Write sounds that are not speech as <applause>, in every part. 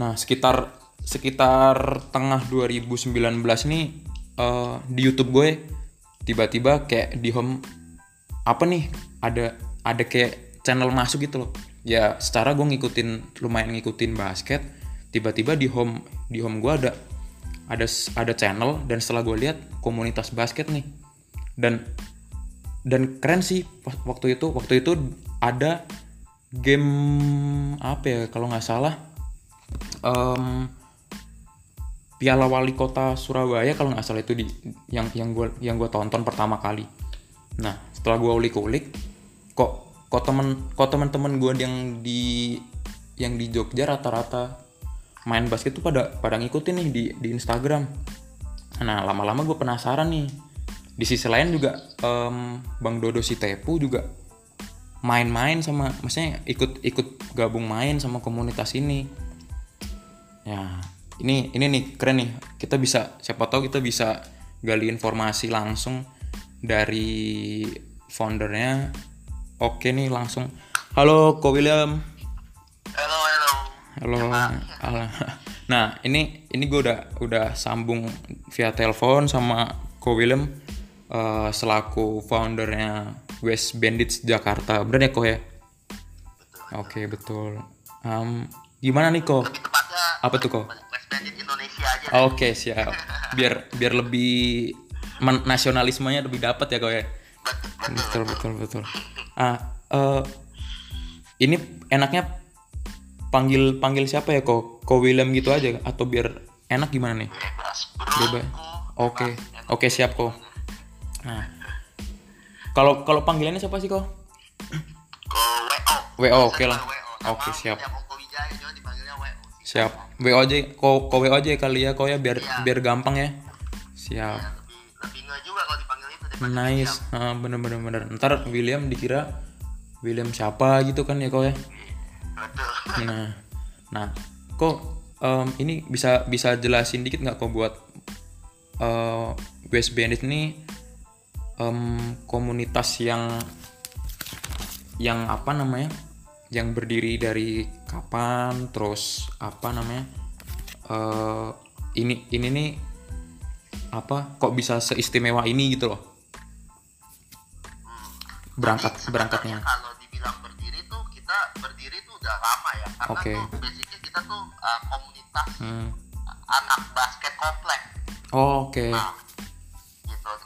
Nah, sekitar sekitar tengah 2019 nih eh, di YouTube gue tiba-tiba kayak di home apa nih ada ada kayak channel masuk gitu loh. Ya, secara gue ngikutin lumayan ngikutin basket, tiba-tiba di home di home gue ada ada ada channel dan setelah gue lihat komunitas basket nih. Dan dan keren sih waktu itu waktu itu ada game apa ya kalau nggak salah em, Piala Wali Kota Surabaya kalau nggak salah itu di yang yang gue yang gue tonton pertama kali. Nah setelah gue ulik-ulik kok kok temen kok teman-teman gue yang di yang di Jogja rata-rata main basket tuh pada pada ngikutin nih di di Instagram. Nah lama-lama gue penasaran nih. Di sisi lain juga em, Bang Dodo Sitepu juga main-main sama maksudnya ikut ikut gabung main sama komunitas ini ya ini ini nih keren nih. Kita bisa siapa tahu kita bisa gali informasi langsung dari foundernya. Oke nih langsung. Halo Ko William. Halo, halo. halo halo. nah ini ini gue udah udah sambung via telepon sama Ko William eh, selaku foundernya West Bandits Jakarta. Bener ya Ko ya? Oke betul. Em, gimana nih Ko apa tuh Ko West Bandit Indonesia aja. Oke siap. Biar biar lebih men- nasionalismenya lebih dapat ya kau ya. Betul, betul. Betul betul. Ah eh, ini enaknya panggil panggil siapa ya kok? Ko William gitu aja atau biar enak gimana nih? Bebas. Oke oke siap kok. Nah kalau kalau panggilannya siapa sih kok? Ko WO. WO oke lah. WO. Oke siap siap. WO aja ko ko WO aja kali ya kau ya biar Iya. biar gampang ya. Siap. Ya, lebih lebih nge juga kalau dipanggil itu daripada Nice, Ah, bener bener bener. Ntar William dikira William siapa gitu kan ya kau ya. Betul. <laughs> Nah, nah, kok em, ini bisa bisa jelasin dikit nggak kok buat eh, West Bandit ini em, komunitas yang yang apa namanya? Yang berdiri dari kapan? Terus apa namanya? eh ini ini nih apa? Kok bisa seistimewa ini gitu loh? Berangkat Jadi berangkatnya. sebenarnya Kalau dibilang berdiri tuh kita berdiri tuh udah lama ya. Karena Oke. tuh basicnya kita tuh uh, komunitas Hmm. anak basket komplek. Oh, Oke. Nah,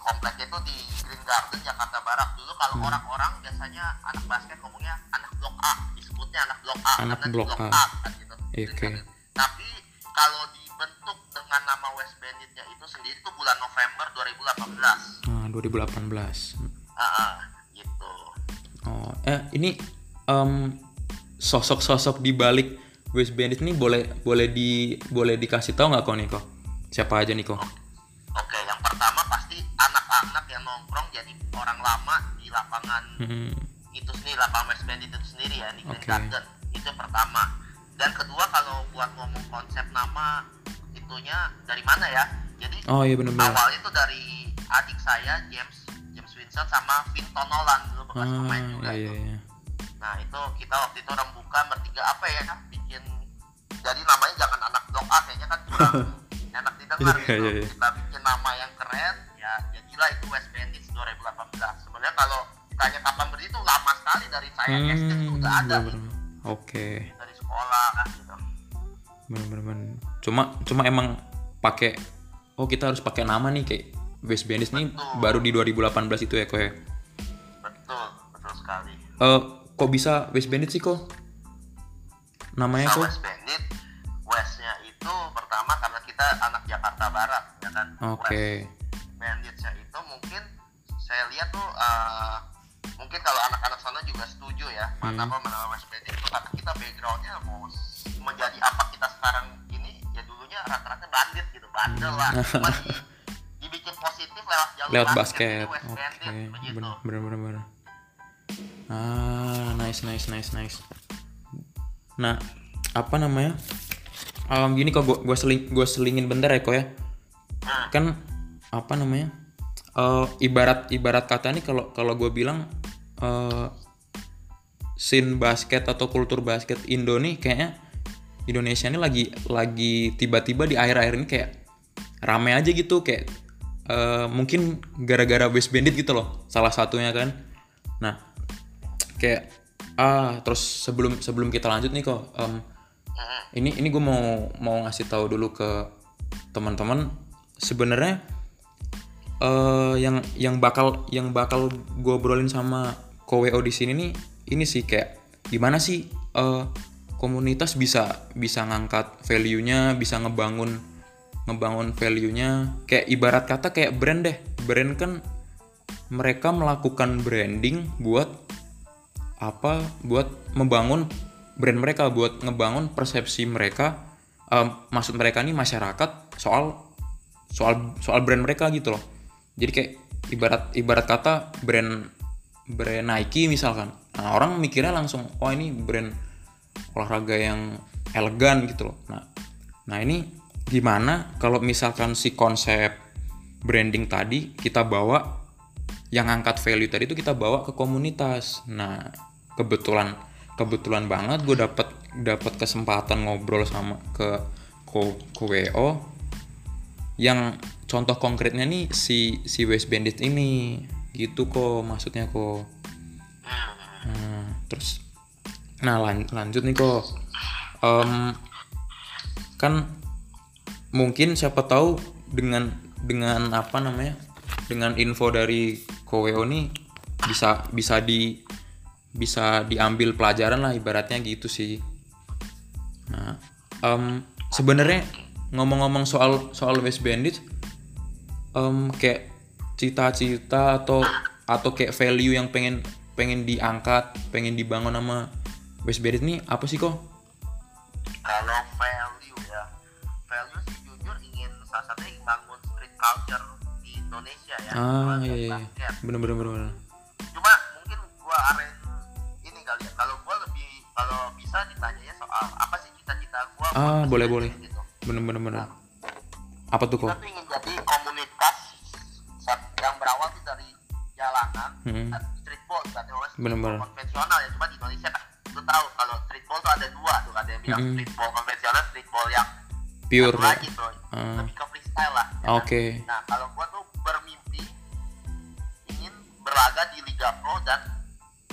Kompleknya itu di Green Garden Jakarta Barat. Dulu kalau Hmm. orang-orang biasanya anak basket ngomongnya anak blok A, disebutnya anak blok A Anak karena di blok blok A. A, kan gitu. Oke. Green Garden. Tapi kalau dibentuk dengan nama West Banditnya itu sendiri tuh bulan November 2018. Nah, 2018. Ah, ah, gitu. Oh, eh ini em, sosok-sosok di balik West Bandit ini boleh boleh di boleh dikasih tahu nggak kok Niko? Siapa aja Niko? Pasti anak-anak yang nongkrong jadi orang lama di lapangan Hmm, itu sendiri lapangan West Bandit itu sendiri ya di Green Oke. Garden itu yang pertama dan kedua kalau buat ngomong konsep nama itunya dari mana ya jadi Oh iya benar-benar. awalnya itu dari adik saya James James Winston sama Vinton Nolan dulu bekas Ah, pemain juga iya iya itu. iya. nah itu kita waktu itu rembukan bertiga apa ya bikin jadi namanya jangan anak blok A kayaknya kan kurang <laughs> enak didengar Iya, gitu iya, iya. kita jadilah itu West Bandits 2018 sebenarnya kalau ditanya kapan berdiri itu lama sekali dari saya SD itu Hmm, udah ada bener-bener. Oke, dari sekolah kan gitu benar-benar. Cuma cuma emang pakai oh kita harus pakai nama nih kayak West Bandit nih baru di 2018 itu ya kok ya. betul betul sekali Eh, kok bisa West Bandit sih kok? Namanya kok? West Bandit Westnya itu pertama karena kita anak Jakarta Barat ya kan Oke. West Banditsnya itu mungkin saya lihat tuh eh, mungkin kalau anak-anak sana juga setuju ya Hmm. kenapa menama West Bandit itu karena kita backgroundnya mau menjadi apa kita sekarang ini ya dulunya rata-rata bandit gitu bandel lah cuma di- <laughs> dibikin positif lewat jalur Hmm. lewat basket, basket. West Bandit begitu bener bener bener. Ah, nice nice nice nice. Nah, apa namanya? Em, gini kok gua seling gua selingin bentar ya kok ya. Hmm. Kan apa namanya? Eh, ibarat ibarat kata nih kalau kalau gue bilang eh scene basket atau kultur basket Indo nih kayaknya Indonesia ini lagi lagi tiba-tiba di akhir-akhir ini kayak rame aja gitu kayak eh, mungkin gara-gara West Bandit gitu loh salah satunya kan. Nah kayak ah terus sebelum sebelum kita lanjut nih kok em, ini ini gue mau mau ngasih tahu dulu ke teman-teman. Sebenarnya eh yang yang bakal yang bakal gue obrolin sama KWO di sini nih ini sih kayak gimana sih eh, komunitas bisa bisa ngangkat value-nya bisa ngebangun ngebangun value-nya. Kayak ibarat kata kayak brand deh. Brand kan mereka melakukan branding buat apa? Buat membangun brand mereka buat ngebangun persepsi mereka em, maksud mereka nih masyarakat soal soal soal brand mereka gitu loh jadi kayak ibarat ibarat kata brand brand Nike misalkan nah orang mikirnya langsung oh ini brand olahraga yang elegan gitu loh nah nah ini gimana kalau misalkan si konsep branding tadi kita bawa yang angkat value tadi itu kita bawa ke komunitas. Nah, kebetulan kebetulan banget gue dapat dapat kesempatan ngobrol sama ke ke yang contoh konkretnya nih si si West Bandit ini gitu kok maksudnya kok. Nah, terus nah lan- lanjut nih kok. Em, kan mungkin siapa tahu dengan dengan apa namanya dengan info dari KWO nih bisa bisa di bisa diambil pelajaran lah ibaratnya gitu sih nah em, sebenarnya ngomong-ngomong soal soal West Bandit em, kayak cita-cita atau atau kayak value yang pengen pengen diangkat pengen dibangun sama West Bandit nih apa sih kok kalau value ya value sih jujur ingin salah satunya bangun street culture di Indonesia ya ah iya iya basket. bener bener bener bener. cuma mungkin gua aren ini kali ya kalau gua lebih kalau bisa ditanyanya soal apa sih cita-cita gua ah boleh boleh gitu. bener bener bener apa tuh kita kok tuh ingin jadi Hmm. streetball kan ya, Bener-bener. konvensional ya cuma di Indonesia kan lu tahu kalau streetball tuh ada dua tuh ada yang bilang Hmm. streetball konvensional streetball yang pure lagi tuh Ah. lebih ke freestyle lah ya kan? oke Nah, kalau gua tuh bermimpi ingin berlaga di Liga Pro dan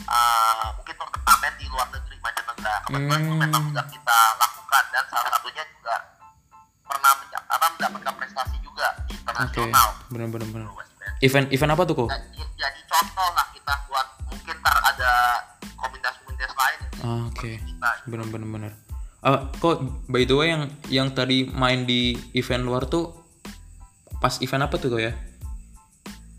uh, mungkin turnamen di luar negeri mancanegara. Kebetulan itu Hmm. memang sudah kita lakukan dan salah satunya juga pernah apa, mendapatkan prestasi juga internasional. West Band. Event event apa tuh kok i- jadi contoh lah kita buat mungkin ntar ada komunitas-komunitas lain yang Ah, oke. Bener bener Ah, kok by the way yang yang tadi main di event luar tuh pas event apa tuh kok ya?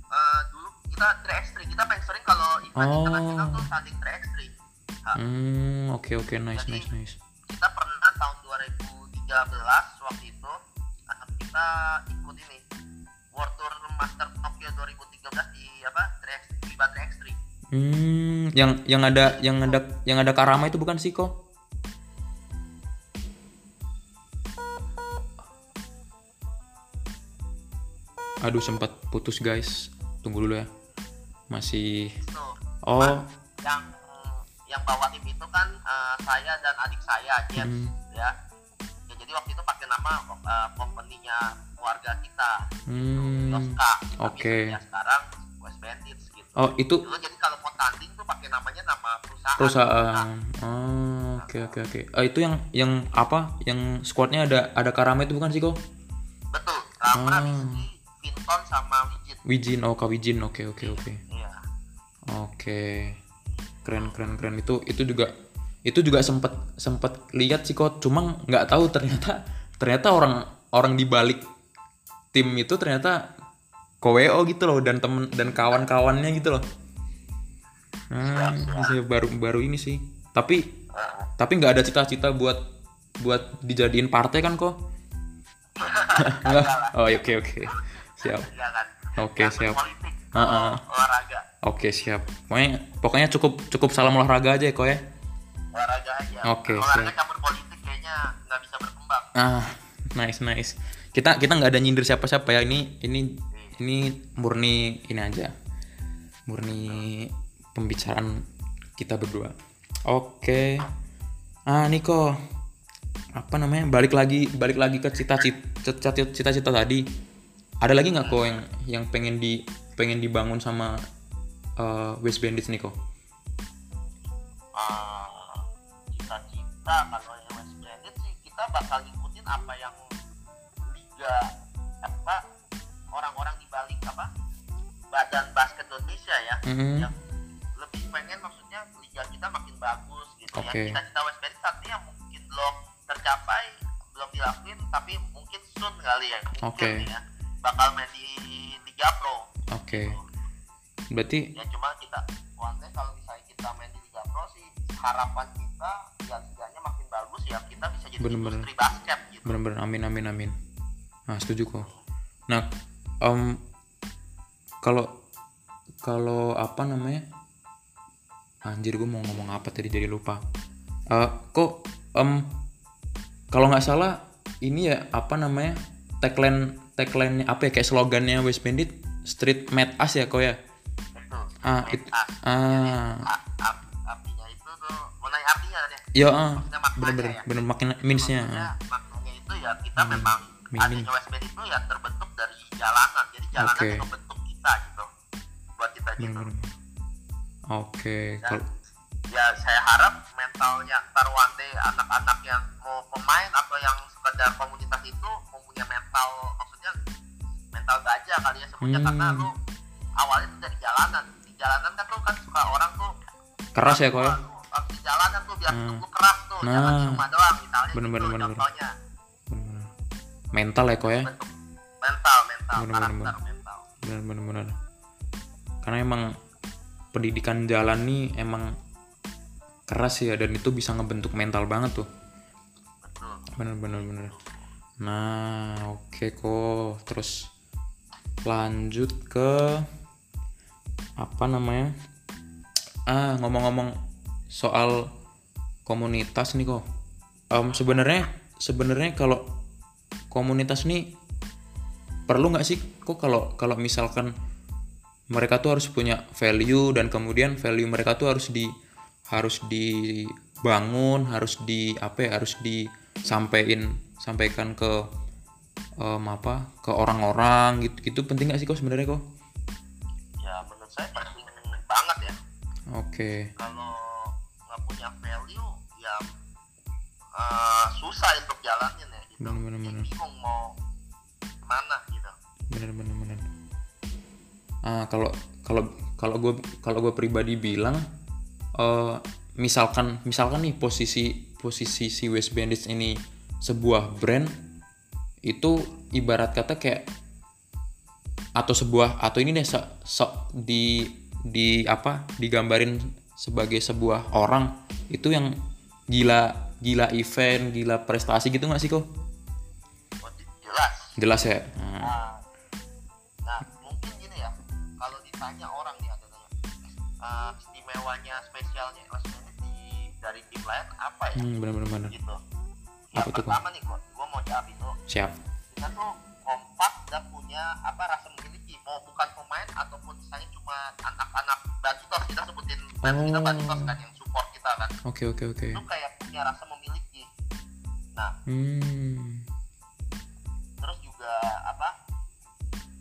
Uh, dulu kita 3x3 kita paling sering kalau event Oh. internasional tuh tanding 3x3 Nah, hmm oke oke. Nice Jadi- nice nice. kita pernah tahun 2013 waktu itu uh, kita ikut ini World Tour Master Tokyo 2013 di apa 3x FIBA 3x3 hmm yang yang ada yang ada yang ada Karama itu bukan sih kok aduh sempat putus guys. Tunggu dulu ya. Masih itu. Oh. Yang yang bawa tim itu kan uh, saya dan adik saya James Hmm. ya. ya jadi waktu itu pakai nama uh, company-nya keluarga kita hmm Yoska Tapi oke. ya sekarang West Bandits gitu. Oh itu dulu jadi kalau mau tanding tuh pakai namanya nama perusahaan. Perusahaan. Oh oke oke oke. Ah, itu yang yang apa? Yang squadnya ada ada Karama itu bukan sih kok betul. Rama Ah. Rizky Vinton sama Wijin. Wijin oh Kak Wijin. Oke oke oke. Iya. Oke, keren keren keren. Itu itu juga itu juga sempet sempet lihat sih kok, cuma nggak tahu ternyata ternyata orang orang di balik tim itu ternyata KWO gitu loh dan temen dan kawan-kawannya gitu loh. Ini sih baru baru ini sih. Tapi tapi nggak ada cita-cita buat buat dijadiin partai kan kok? Nggak. oh oke oke siap. jangan Oke siap. politik Heeh. olahraga Oke siap. Pokoknya pokoknya cukup cukup salam olahraga aja ya kok ya. olahraga aja Oke, olahraga siap. campur politik kayaknya nggak bisa berkembang Ah nice nice. Kita kita nggak ada nyindir siapa-siapa ya ini ini ini murni ini aja. Murni pembicaraan kita berdua. Oke. Ah Niko apa namanya balik lagi balik lagi ke cita-cita cita-cita tadi ada lagi nggak kok yang yang pengen di pengen dibangun sama uh, West Bandits nih kok Ah, cita-cita kalau yang West Bandit sih kita bakal ngikutin apa yang liga apa orang-orang di balik apa badan basket Indonesia ya Mhm. yang lebih pengen maksudnya liga kita makin bagus gitu Oke. ya cita-cita West Bandit saat ini yang mungkin belum tercapai belum dilakuin tapi mungkin soon kali ya mungkin nih ya bakal main di Liga Pro. Oke. Berarti ya cuma kita one day kalau misalnya kita main di Liga Pro sih harapan kita ya liganya makin bagus ya kita bisa jadi Bener-bener. industri basket gitu. Bener-bener. Amin amin amin nah setuju kok nah em, kalau kalau apa namanya? Anjir gue mau ngomong apa tadi jadi lupa. Eh, kok em, kalau nggak salah ini ya apa namanya? Tagline tagline apa ya? Kayak slogannya West Bandit Street Made Us ya kok ya? Betul. Ah ah. A- artinya itu tuh mengenai artinya kan ya? Ya ah, maknanya bener-bener ya? bener makin Maksudnya, ah. maknanya itu ya kita memang Minim. Adanya West Band itu ya terbentuk dari jalanan. Jadi jalanan Oke. yang membentuk kita gitu. Buat kita gitu. Oke kalau ya saya harap mentalnya ntar one day anak-anak yang mau pemain atau yang sekedar komunitas itu mempunyai mental maksudnya mental gajah kali ya sebutnya Hmm. karena lu awalnya tuh dari jalanan. Di jalanan kan tuh kan suka orang tuh keras ya kok ya "Wah, lu di jalanan tuh biar Hmm. lu keras tuh. Jangan di Nah. rumah doang. Misalnya Bener, gitu bener, contohnya. Mental ya kok ya? Bentuk mental mental. Bener, bener, karakter bener. mental. Bener-bener bener. karena emang pendidikan jalan nih emang keras ya dan itu bisa ngebentuk mental banget tuh. Betul. Bener-bener bener nah oke kok terus lanjut ke apa namanya? Ah ngomong-ngomong soal komunitas nih kok Em, sebenarnya sebenarnya kalau komunitas nih perlu nggak sih kok kalau kalau misalkan mereka tuh harus punya value dan kemudian value mereka tuh harus di harus dibangun harus di apa ya harus disampaikan sampaikan ke em, apa ke orang-orang gitu. Gitu penting nggak sih kok sebenarnya kok? Ya menurut saya penting banget ya. Oke. Kalau nggak punya value ya eh, susah untuk jalanin ya gitu. Bener, bener, bener. bingung mau ke mana gitu. Bener bener bener. Ah kalau kalau kalau gue kalau gue pribadi bilang eh misalkan misalkan nih posisi posisi si West Bandits ini sebuah brand itu ibarat kata kayak atau sebuah atau ini deh se- se- di di apa digambarin sebagai sebuah orang itu yang gila gila event gila prestasi gitu nggak sih kok Oh, jelas. Jelas ya? Nah, nah, nah mungkin gini ya. Kalau ditanya orang nih ada uh, istimewanya spesialnya di dari tim lain apa ya? Hmm, bener bener. Gitu. Apa tuh, Kok? pertama nih kok gue mau jawab itu. Siap. Kita tuh kompak dan punya apa rasa memiliki. Mau bukan pemain ataupun misalnya cuma anak-anak bantos kita sebutin band kita Oh. bantos kan yang support kita kan. Oke oke oke. itu kayak punya rasa memiliki nah Hmm. terus juga apa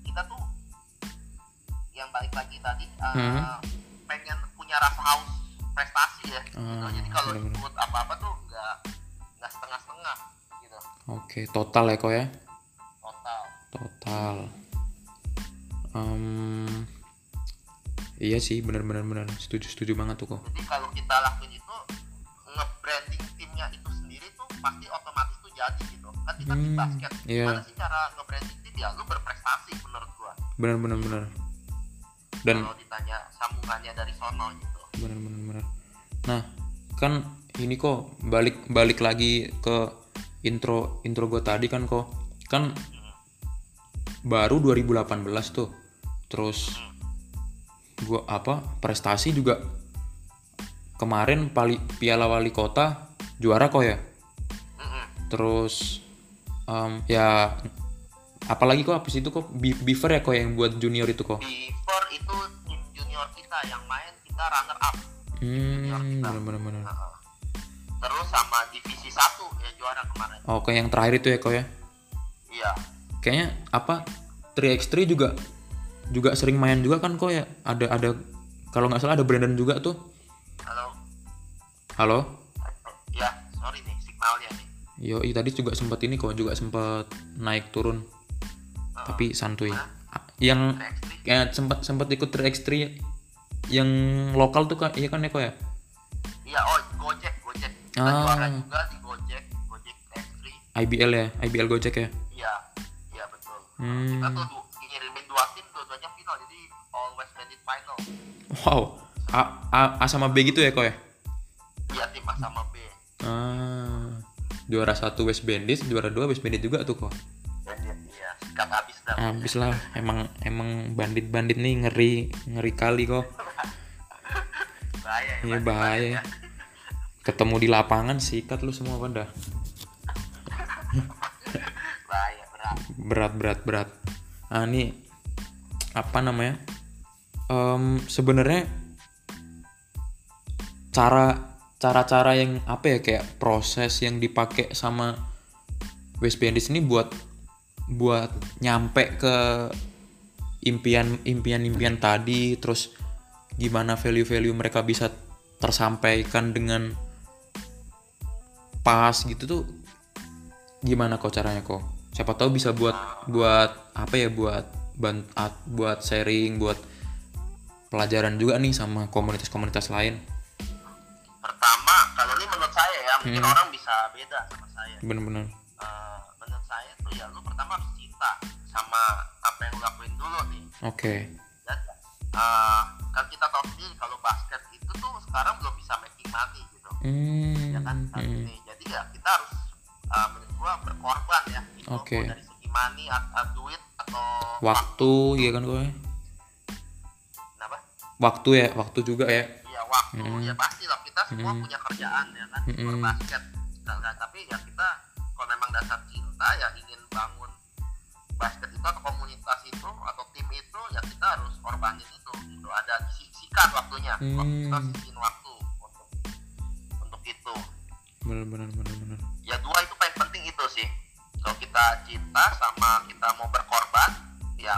kita tuh yang balik lagi tadi uh, Hmm. pengen punya rasa haus prestasi ya gitu. Ah, jadi kalau ikut apa-apa tuh nggak nggak setengah-setengah gitu Oke total ya kok ya. total Total. Em, iya sih bener-bener bener setuju setuju banget tuh kok. jadi kalau kita lakuin itu nge-branding timnya itu sendiri tuh pasti otomatis tuh jadi gitu. Kan kita di Hmm, basket. Iya. gimana sih cara nge-branding tim? Ya lu berprestasi menurut gua. Bener bener bener. Dan kalau ditanya sambungannya dari sono gitu. Bener bener bener. Nah kan ini kok balik balik lagi ke intro intro gue tadi kan kok. Kan baru 2018 tuh. Terus gua apa prestasi juga kemarin pali, piala wali kota juara kok ya Mm-mm. terus em, ya apalagi kok habis itu kok Be- Beaver ya kok yang buat junior itu kok before itu tim junior kita yang main kita runner up hmm bener bener bener Heeh. terus sama divisi satu ya juara kemarin Oke yang terakhir itu ya kok ya. iya Kayaknya apa 3x3 juga juga sering main juga kan kok ya. Ada ada kalau nggak salah ada Brandon juga tuh. Halo Halo. ya sorry nih signalnya nih Yo, tadi juga sempat ini kok juga sempat naik turun. Tapi santuy. A- Yang 3x3 kayak sempat sempat ikut 3x3 yang lokal tuh kak iya kan kok ya? iya oh gojek gojek kita Ah. juara juga di gojek gojek 3x3 IBL ya, IBL Gojek ya. iya iya betul Hmm. kita tuh du- ngirimin dua tim dua-duanya final jadi west bandit final Wow. A, A, A sama B gitu ya kok ya? iya tim A sama B Ah, juara satu West Bandit, juara dua West Bandit juga tuh kok. bandit iya sikat habis dah Habis lah, emang emang bandit-bandit nih ngeri ngeri kali kok. bahaya ya Iya bahaya. ya. Ketemu di lapangan sikat lu semua pada. bahaya berat Berat berat berat. Ah ini apa namanya? Em, sebenarnya cara cara-cara yang apa ya kayak proses yang dipakai sama West Bandits ini buat buat nyampe ke impian impian impian tadi terus gimana value-value mereka bisa tersampaikan dengan pas gitu tuh gimana kok caranya kok siapa tahu bisa buat buat apa ya buat buat sharing buat pelajaran juga nih sama komunitas-komunitas lain mungkin Hmm. orang bisa beda sama saya. Bener-bener. Eh, menurut saya tuh ya lu pertama harus cinta sama apa yang lu lakuin dulu nih. Oke. Dan eh, kan kita tahu sendiri kalau basket itu tuh sekarang belum bisa making money gitu. Hmm, ya kan? Saat hmm. ini. Jadi ya kita harus eh, menurut gua berkorban ya. Gitu Oke. Mau dari segi money atau duit atau waktu iya kan gue kenapa? Waktu ya waktu juga ya waktu Hmm. ya pasti lah kita semua Hmm. punya kerjaan ya kan luar Hmm. basket Nah, nah, tapi ya kita kalau memang dasar cinta ya ingin bangun basket itu atau komunitas itu atau tim itu ya kita harus korbanin itu gitu ada disisikan waktunya Hmm. waktu kita sisihin waktu untuk untuk itu bener-bener bener-bener ya dua itu paling penting itu sih kalau kita cinta sama kita mau berkorban ya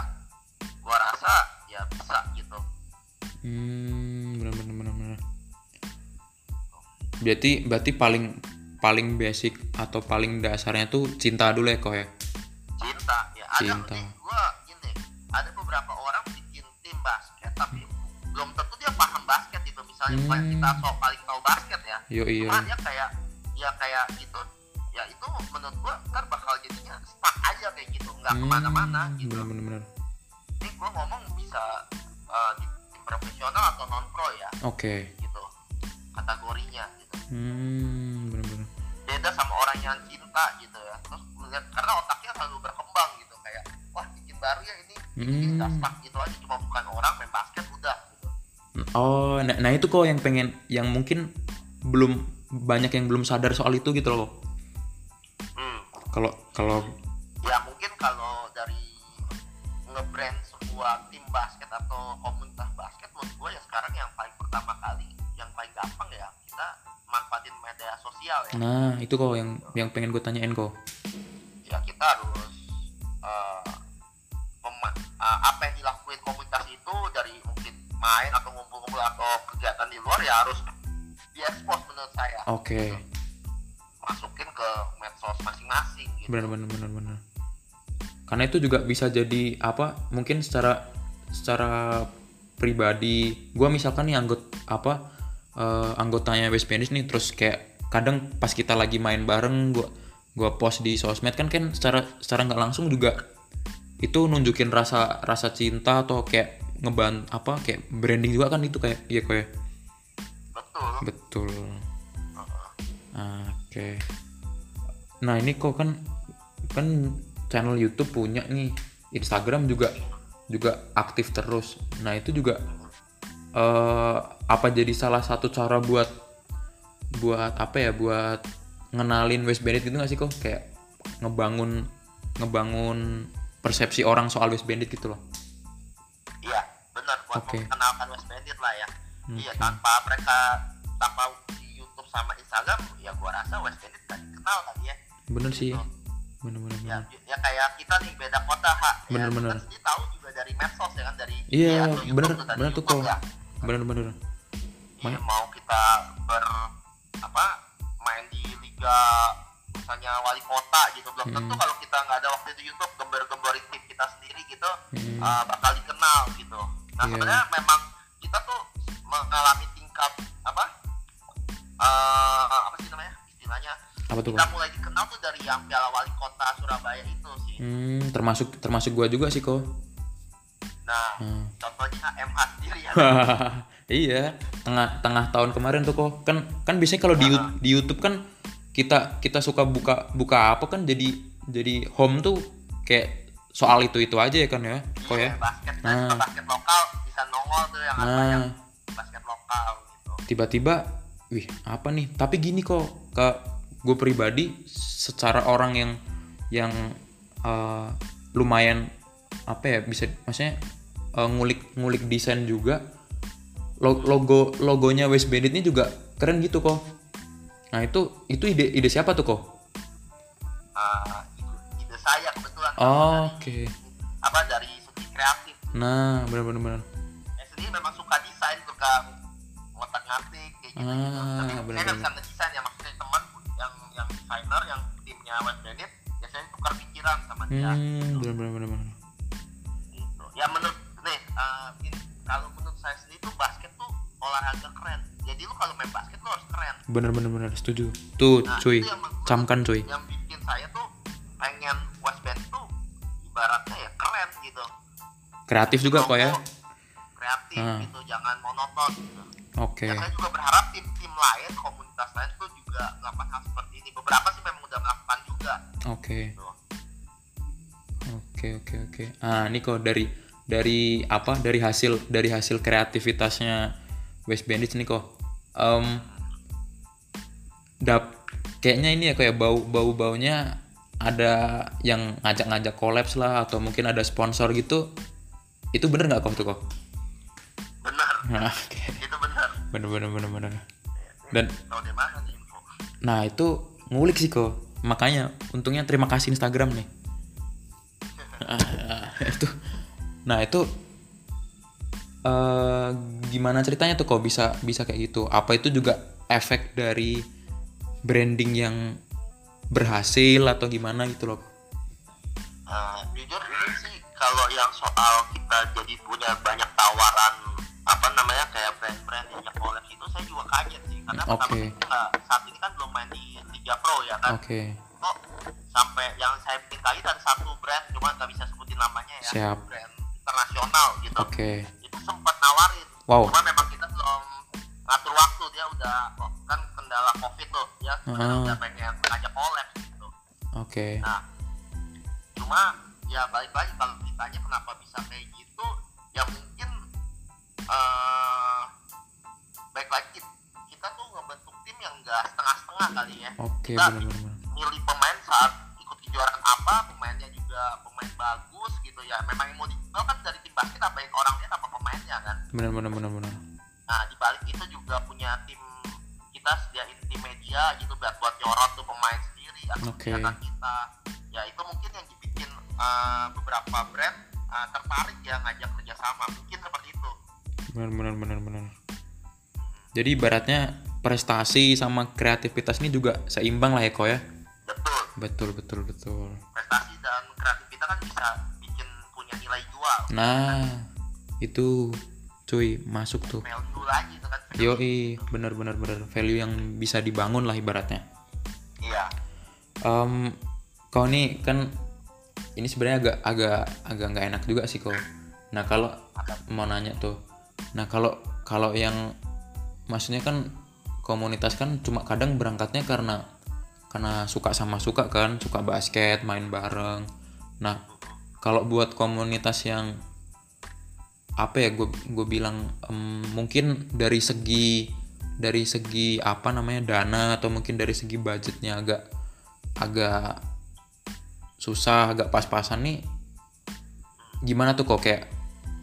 gua rasa ya bisa gitu hmm berarti berarti paling paling basic atau paling dasarnya tuh cinta dulu ya kok ya? Cinta ya. Ada Cinta. nih gua gini ada beberapa orang bikin tim basket tapi belum tentu dia paham basket itu misalnya Hmm. kita so paling tahu basket ya. Yo iya cuma dia kayak ya kayak gitu ya itu menurut gua kan bakal jadinya stuck aja kayak gitu. Nggak ke mana-mana Hmm, gitu. bener-bener bener. ini gua ngomong bisa eh, di tim profesional atau non pro ya. Oke. Gitu kategorinya hmm bener-bener beda sama orang yang cinta gitu ya terus melihat karena otaknya selalu berkembang gitu kayak wah bikin baru ya ini ini Hmm. stuck gitu aja cuma bukan orang main basket udah gitu Oh, nah, nah itu kok yang pengen, yang mungkin belum banyak yang belum sadar soal itu gitu loh. hmm. Kalau kalau ya mungkin kalau nah itu kok yang yang pengen gue tanyain kok. ya kita harus mema- eh, apa yang dilakuin komunitas itu dari mungkin main atau ngumpul-ngumpul atau kegiatan di luar ya harus diekspos menurut saya Oke, masukin ke medsos masing-masing gitu bener bener bener bener. Karena itu juga bisa jadi apa? Mungkin secara secara pribadi, gue misalkan nih anggot apa eh, anggotanya West Bandits nih, terus kayak kadang pas kita lagi main bareng, gue gua post di sosmed kan kan secara secara nggak langsung juga itu nunjukin rasa rasa cinta atau kayak ngeban apa kayak branding juga kan itu kayak iya kayak betul. Betul. Oke. Nah ini kok kan kan channel YouTube punya nih Instagram juga juga aktif terus. Nah itu juga eh apa jadi salah satu cara buat buat apa ya buat ngenalin West Bandit gitu gak sih kok kayak ngebangun ngebangun persepsi orang soal West Bandit gitu loh. Iya benar buat Oke. mengenalkan West Bandit lah ya. Iya Oke. tanpa mereka tanpa di YouTube sama Instagram ya gua rasa West Bandit gak dikenal kali ya. Bener sih. Bener bener ya, bener. ya kayak kita nih beda kota hak ya, Bener, bener. tahu juga dari medsos ya kan dari iya ya, atau YouTube bener tuh, bener kok ya. bener bener. Iya, mau kita ber apa main di liga misalnya wali kota gitu belum tentu Hmm. kalau kita nggak ada waktu di YouTube gembar-gemborin tim kita sendiri gitu Hmm. uh, bakal dikenal gitu. Nah Iya. sebenarnya memang kita tuh mengalami tingkat apa uh, apa sih namanya istilahnya apa tuh kita mulai dikenal tuh dari yang piala wali kota Surabaya itu sih. hmm, termasuk termasuk gua juga sih kok Nah Hmm. contohnya MH sendiri ya. <laughs> iya tengah tengah tahun kemarin tuh kok kan kan biasanya kalau di di YouTube kan kita kita suka buka buka apa kan jadi jadi home tuh kayak soal itu itu aja ya kan ya kok ya Iya, basket Nah. nah. basket lokal bisa nongol tuh yang apa yang nah basket lokal gitu. tiba-tiba wih apa nih tapi gini kok ke gue pribadi secara orang yang yang eh, lumayan apa ya bisa maksudnya eh, ngulik ngulik desain juga logo logonya West Bandit ini juga keren gitu kok. Nah itu itu ide ide siapa tuh kok? Uh, ide, ide saya kebetulan. Oh, oke. apa dari segi kreatif. Nah bener saya sendiri memang suka desain suka ngotak ngatik kayak gitu, Ah, gitu. tapi saya bisa ngedesain ya maksudnya teman yang yang desainer yang timnya West Bandit biasanya tukar pikiran sama dia. Hmm bener bener gitu. ya menurut nih uh, ini, kalau menurut saya sendiri tuh basket tuh olahraga keren. Jadi lu kalau main basket lu harus keren. Bener bener bener. Setuju. Tuh Nah, cuy. yang camkan cuy. yang bikin saya tuh pengen West Bandit tuh ibaratnya ya keren gitu. Kreatif juga kok ya? kreatif Ah. gitu. Jangan monoton gitu. oke. Dan saya juga berharap tim-tim lain komunitas lain tuh juga melakukan hal seperti ini. Beberapa sih memang udah melakukan juga. Oke. Gitu. Oke oke oke. Ah ini kok dari dari apa dari hasil dari hasil kreativitasnya West Bandits nih kok. Em, dap kayaknya ini ya kayak bau bau baunya ada yang ngajak-ngajak kolaps lah atau mungkin ada sponsor gitu. Itu bener nggak kok tuh kok? benar Nah, <laughs> oke. itu benar bener bener bener bener. Dan nah itu ngulik sih kok. Makanya untungnya terima kasih Instagram nih. <laughs> Ah, itu nah itu eh gimana ceritanya tuh kok bisa bisa kayak gitu? Apa itu juga efek dari branding yang berhasil atau gimana gitu loh? Eh, jujur ini sih kalau yang soal kita jadi punya banyak tawaran apa namanya kayak brand-brand yang collab itu saya juga kaget sih. Karena pertama Oke. kita saat ini kan belum main di Liga Pro ya kan? Oke. Kok sampai yang saya bikin kali ada satu brand cuma nggak bisa sebutin namanya ya. Siap. brand internasional gitu. Oke. Itu sempat nawarin. Wow. cuma memang kita belum ngatur waktu dia udah oh, kan kendala covid tuh ya sebenarnya Ah. udah pengen ngajak collab gitu. Oke. Nah cuma ya balik lagi kalau ditanya kenapa bisa kayak gitu ya mungkin eh baik lagi kita tuh ngebentuk tim yang enggak setengah-setengah kali ya. Oke Kita bener bener milih pemain saat kejuaraan apa pemainnya juga pemain bagus gitu ya. Memang yang mau dijual kan dari tim basket apa yang orang lihat apa pemainnya kan? Bener bener bener bener nah di balik itu juga punya tim kita sediain tim media gitu buat buat nyorot tuh pemain sendiri atau kegiatan kita. Ya itu mungkin yang dibikin eh, beberapa brand eh, tertarik ya ngajak kerjasama. Mungkin seperti itu. Bener bener bener bener jadi ibaratnya prestasi sama kreativitas ini juga seimbang lah ya kok ya? Betul betul betul betul. Prestasi dan kreatif kita kan bisa bikin punya nilai jual. Nah itu cuy masuk tuh. Value lagi itu kan. Yoi bener bener bener. Value yang bisa dibangun lah ibaratnya. Iya. Em, kau nih kan ini sebenarnya agak agak agak nggak enak juga sih kau. Nah kalau mau nanya tuh. Nah kalau kalau yang maksudnya kan komunitas kan cuma kadang berangkatnya karena karena suka sama suka kan suka basket main bareng. Nah kalau buat komunitas yang apa ya gue gue bilang em, mungkin dari segi dari segi apa namanya dana atau mungkin dari segi budgetnya agak agak susah agak pas-pasan nih gimana tuh kok? Kayak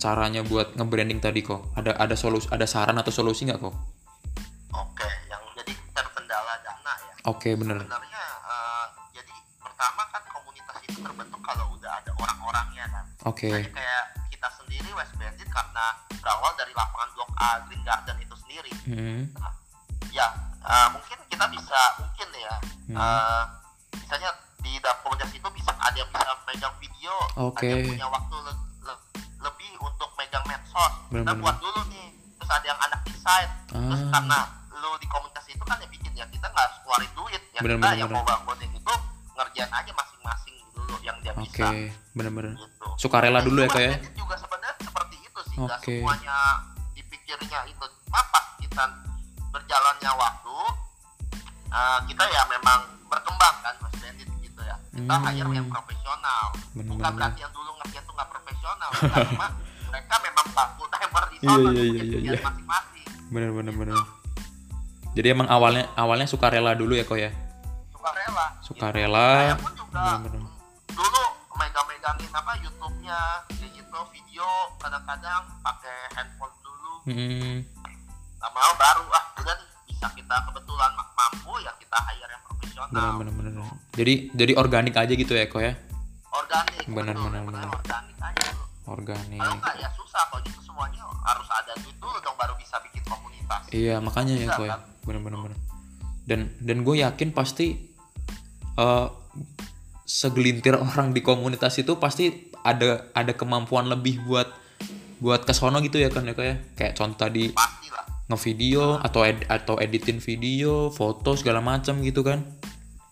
caranya buat nge-branding tadi kok? Ada ada solusi ada saran atau solusi nggak kok? Oke. terkendala Oke, bener. sebenarnya eh, jadi pertama kan komunitas itu terbentuk kalau udah ada orang-orangnya kan Oke. Jadi kayak kita sendiri West Bandit karena berawal dari lapangan Blok A Green Garden itu sendiri Hmm. ya eh, mungkin kita bisa mungkin ya Hmm. eh, misalnya di dalam komunitas itu bisa ada yang bisa megang video Oke. ada yang punya waktu le- le- lebih untuk megang medsos kita Bener-bener. buat dulu nih terus ada yang anak desain terus Ah. karena lu di komunitas itu kan ya ya kita nggak harus keluarin duit ya Bener, kita bener, yang bener. mau bangunin itu ngerjain aja masing-masing dulu yang dia Oke, bisa bener-bener. gitu Sukarela dulu ya kak ya. Juga sebenarnya seperti itu sih Oke. semuanya dipikirnya itu apa kita berjalannya waktu eh, kita ya memang berkembang kan Mas Bandit gitu ya kita Hmm. hire yang profesional Bener, bukan bener, berarti yang dulu ngerjain tuh nggak profesional cuma <laughs> mereka memang full timer di sana Iya, iya, iya, kerjaan iya. masing-masing Bener, bener, bener. Jadi emang awalnya awalnya sukarela dulu ya kok ya. sukarela Sukarela. saya pun juga Bener-bener. dulu megang-megangin apa YouTube-nya kayak gitu video kadang-kadang pakai handphone dulu Hmm. lama baru ah nih, bisa kita kebetulan ma- mampu ya kita hire yang profesional Bener, bener, bener. Jadi jadi organik aja gitu ya kok ya. organik Bener, bener, sebenarnya bener. organik aja. Organik. kalau enggak ya susah kalau gitu semuanya harus ada duit dulu dong baru bisa bikin komunitas Iya makanya ya Bisa, kok ya. kan? Bener, bener, bener. Dan dan gue yakin pasti eh segelintir orang di komunitas itu pasti ada ada kemampuan lebih buat buat kesono gitu ya kan ya kok ya. Kayak contoh tadi ngevideo atau ed- atau editin video, foto segala macam gitu kan.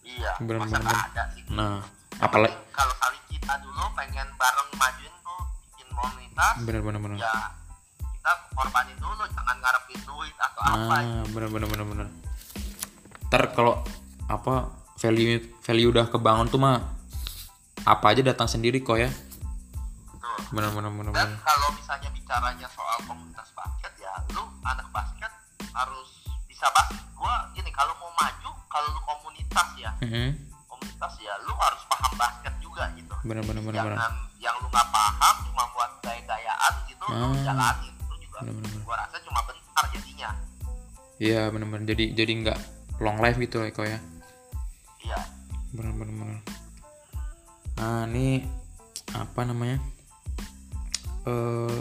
iya Bener, bener, ada sih Nah, apalagi kalau saling kita dulu pengen bareng majuin tuh bikin komunitas bener bener bener. ya kita korbanin dulu jangan ngarepin duit atau apa Ah, bener bener bener bener. Ntar kalau apa value value udah kebangun tuh mah apa aja datang sendiri kok ya. gitu Bener bener bener dan bener. kalau misalnya bicaranya soal komunitas basket ya lu anak basket harus bisa basket gua gini kalau mau maju kalau lu komunitas ya Mhm. komunitas ya lu harus paham basket juga gitu Bener bener bener bener. jangan yang lu nggak paham cuma buat gaya-gayaan gitu Ah. jalanin lu juga Bener, bener, bener. gua rasa cuma bentar jadinya Iya bener bener. Jadi jadi nggak long life gitu kok ya. iya Bener bener bener. Nah ini apa namanya? Eh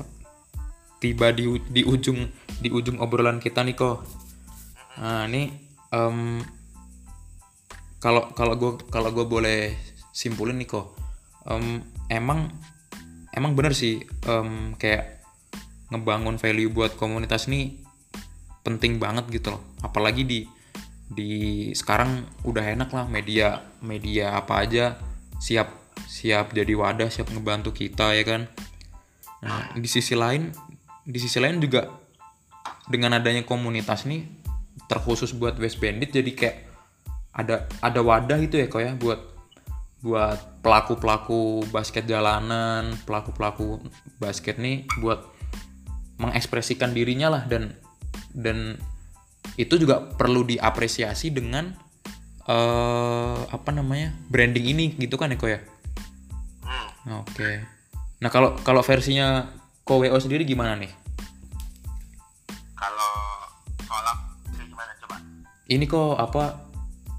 tiba di di ujung di ujung obrolan kita nih kok. Nah ini em, kalau kalau gue kalau gue boleh simpulin nih kok, em, emang emang bener sih em, kayak ngebangun value buat komunitas nih penting banget gitu loh. Apalagi di di sekarang udah enak lah media media apa aja siap siap jadi wadah siap ngebantu kita ya kan. Nah di sisi lain di sisi lain juga dengan adanya komunitas nih terkhusus buat West Bandit jadi kayak ada ada wadah gitu ya kok ya buat buat pelaku pelaku basket jalanan pelaku pelaku basket nih buat mengekspresikan dirinya lah dan dan itu juga perlu diapresiasi dengan eh apa namanya branding ini gitu kan kok ya? Hmm. oke. Nah kalau kalau versinya KWO sendiri gimana nih? Kalau soal gimana coba? Ini kok apa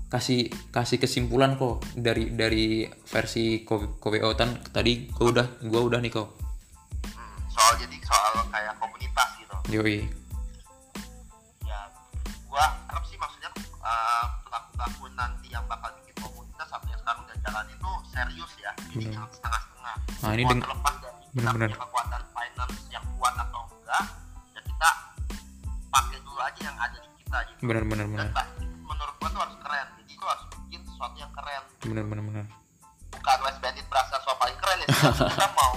kasih kasih kesimpulan kok dari dari versi KWO tan tadi gua udah gua udah nih kok. Soal jadi soal kayak komunitas gitu. Yoi. Ya gua harap sih maksudnya eh, pelaku-pelaku nanti yang bakal bikin komunitas sampai yang sekarang udah jalan itu serius ya. Jadi Bener. jangan setengah-setengah. Nah, ini deng- terlepas dari kita Bener-bener. punya kekuatan finance yang kuat atau enggak ya kita pakai dulu aja yang ada di kita gitu. Bener bener dan bener. basket menurut gua tuh harus keren. Jadi gua harus bikin sesuatu yang keren. Bener bener bener. Bukan West Bandit berasa so paling keren ya kita mau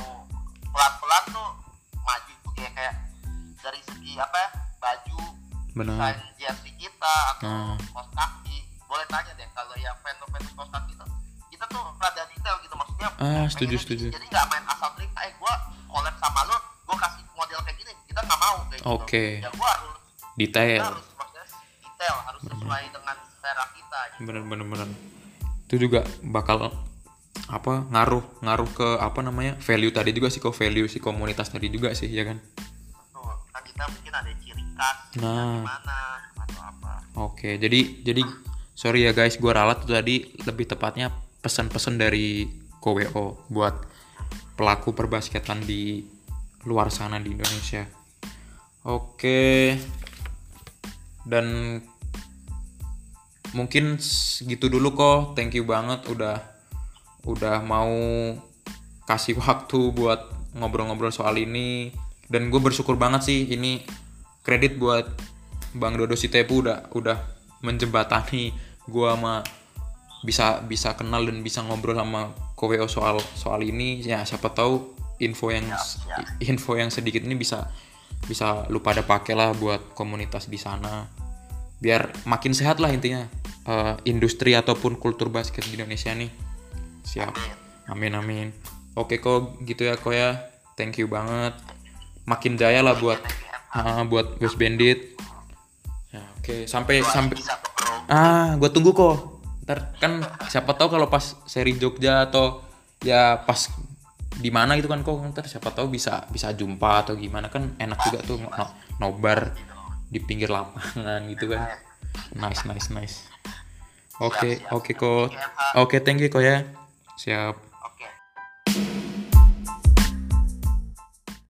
pelan-pelan tuh tuh kayak dari segi apa ya baju bener desain jersey kita atau Hmm. kaos kaki boleh tanya deh kalau yang fans-fans kaos kaki itu kita tuh rada detail gitu maksudnya Ah, setuju, setuju. jadi nggak main asal terima eh gua collab sama lo gua kasih model kayak gini kita nggak mau kayak gitu Oke. ya gua harus kita detail harus maksudnya detail harus sesuai dengan selera kita gitu. bener bener bener itu juga bakal apa ngaruh ngaruh ke apa namanya value tadi juga sih kok value si komunitas tadi juga sih ya kan? Betul. kan kita mungkin ada ciri khas Nah. gimana atau apa. Oke, jadi jadi sorry ya guys gue ralat tuh tadi lebih tepatnya pesan-pesan dari KWO buat pelaku perbasketan di luar sana di Indonesia. Oke. Dan mungkin segitu dulu kok. Thank you banget udah udah mau kasih waktu buat ngobrol-ngobrol soal ini. Dan gue bersyukur banget sih ini kredit buat Bang Dodo Sitepu udah udah menjembatani gue sama bisa bisa kenal dan bisa ngobrol sama KWO soal soal ini. Ya siapa tahu info yang info yang sedikit ini bisa bisa lu pada pakai lah buat komunitas di sana. Biar makin sehat lah intinya uh, industri ataupun kultur basket di Indonesia nih siap. Amin amin. Oke kok gitu ya kok ya. Thank you banget. Makin jaya lah buat uh, buat West Bandit ya oke sampai sampai ah gue tunggu kok ntar kan siapa tahu kalau pas seri Jogja atau ya pas di mana gitu kan kok ntar siapa tahu bisa bisa jumpa atau gimana. Kan enak juga tuh no, nobar di pinggir lapangan gitu kan. Nice nice nice. Oke okay, oke okay, kok oke okay, thank you kok ya siap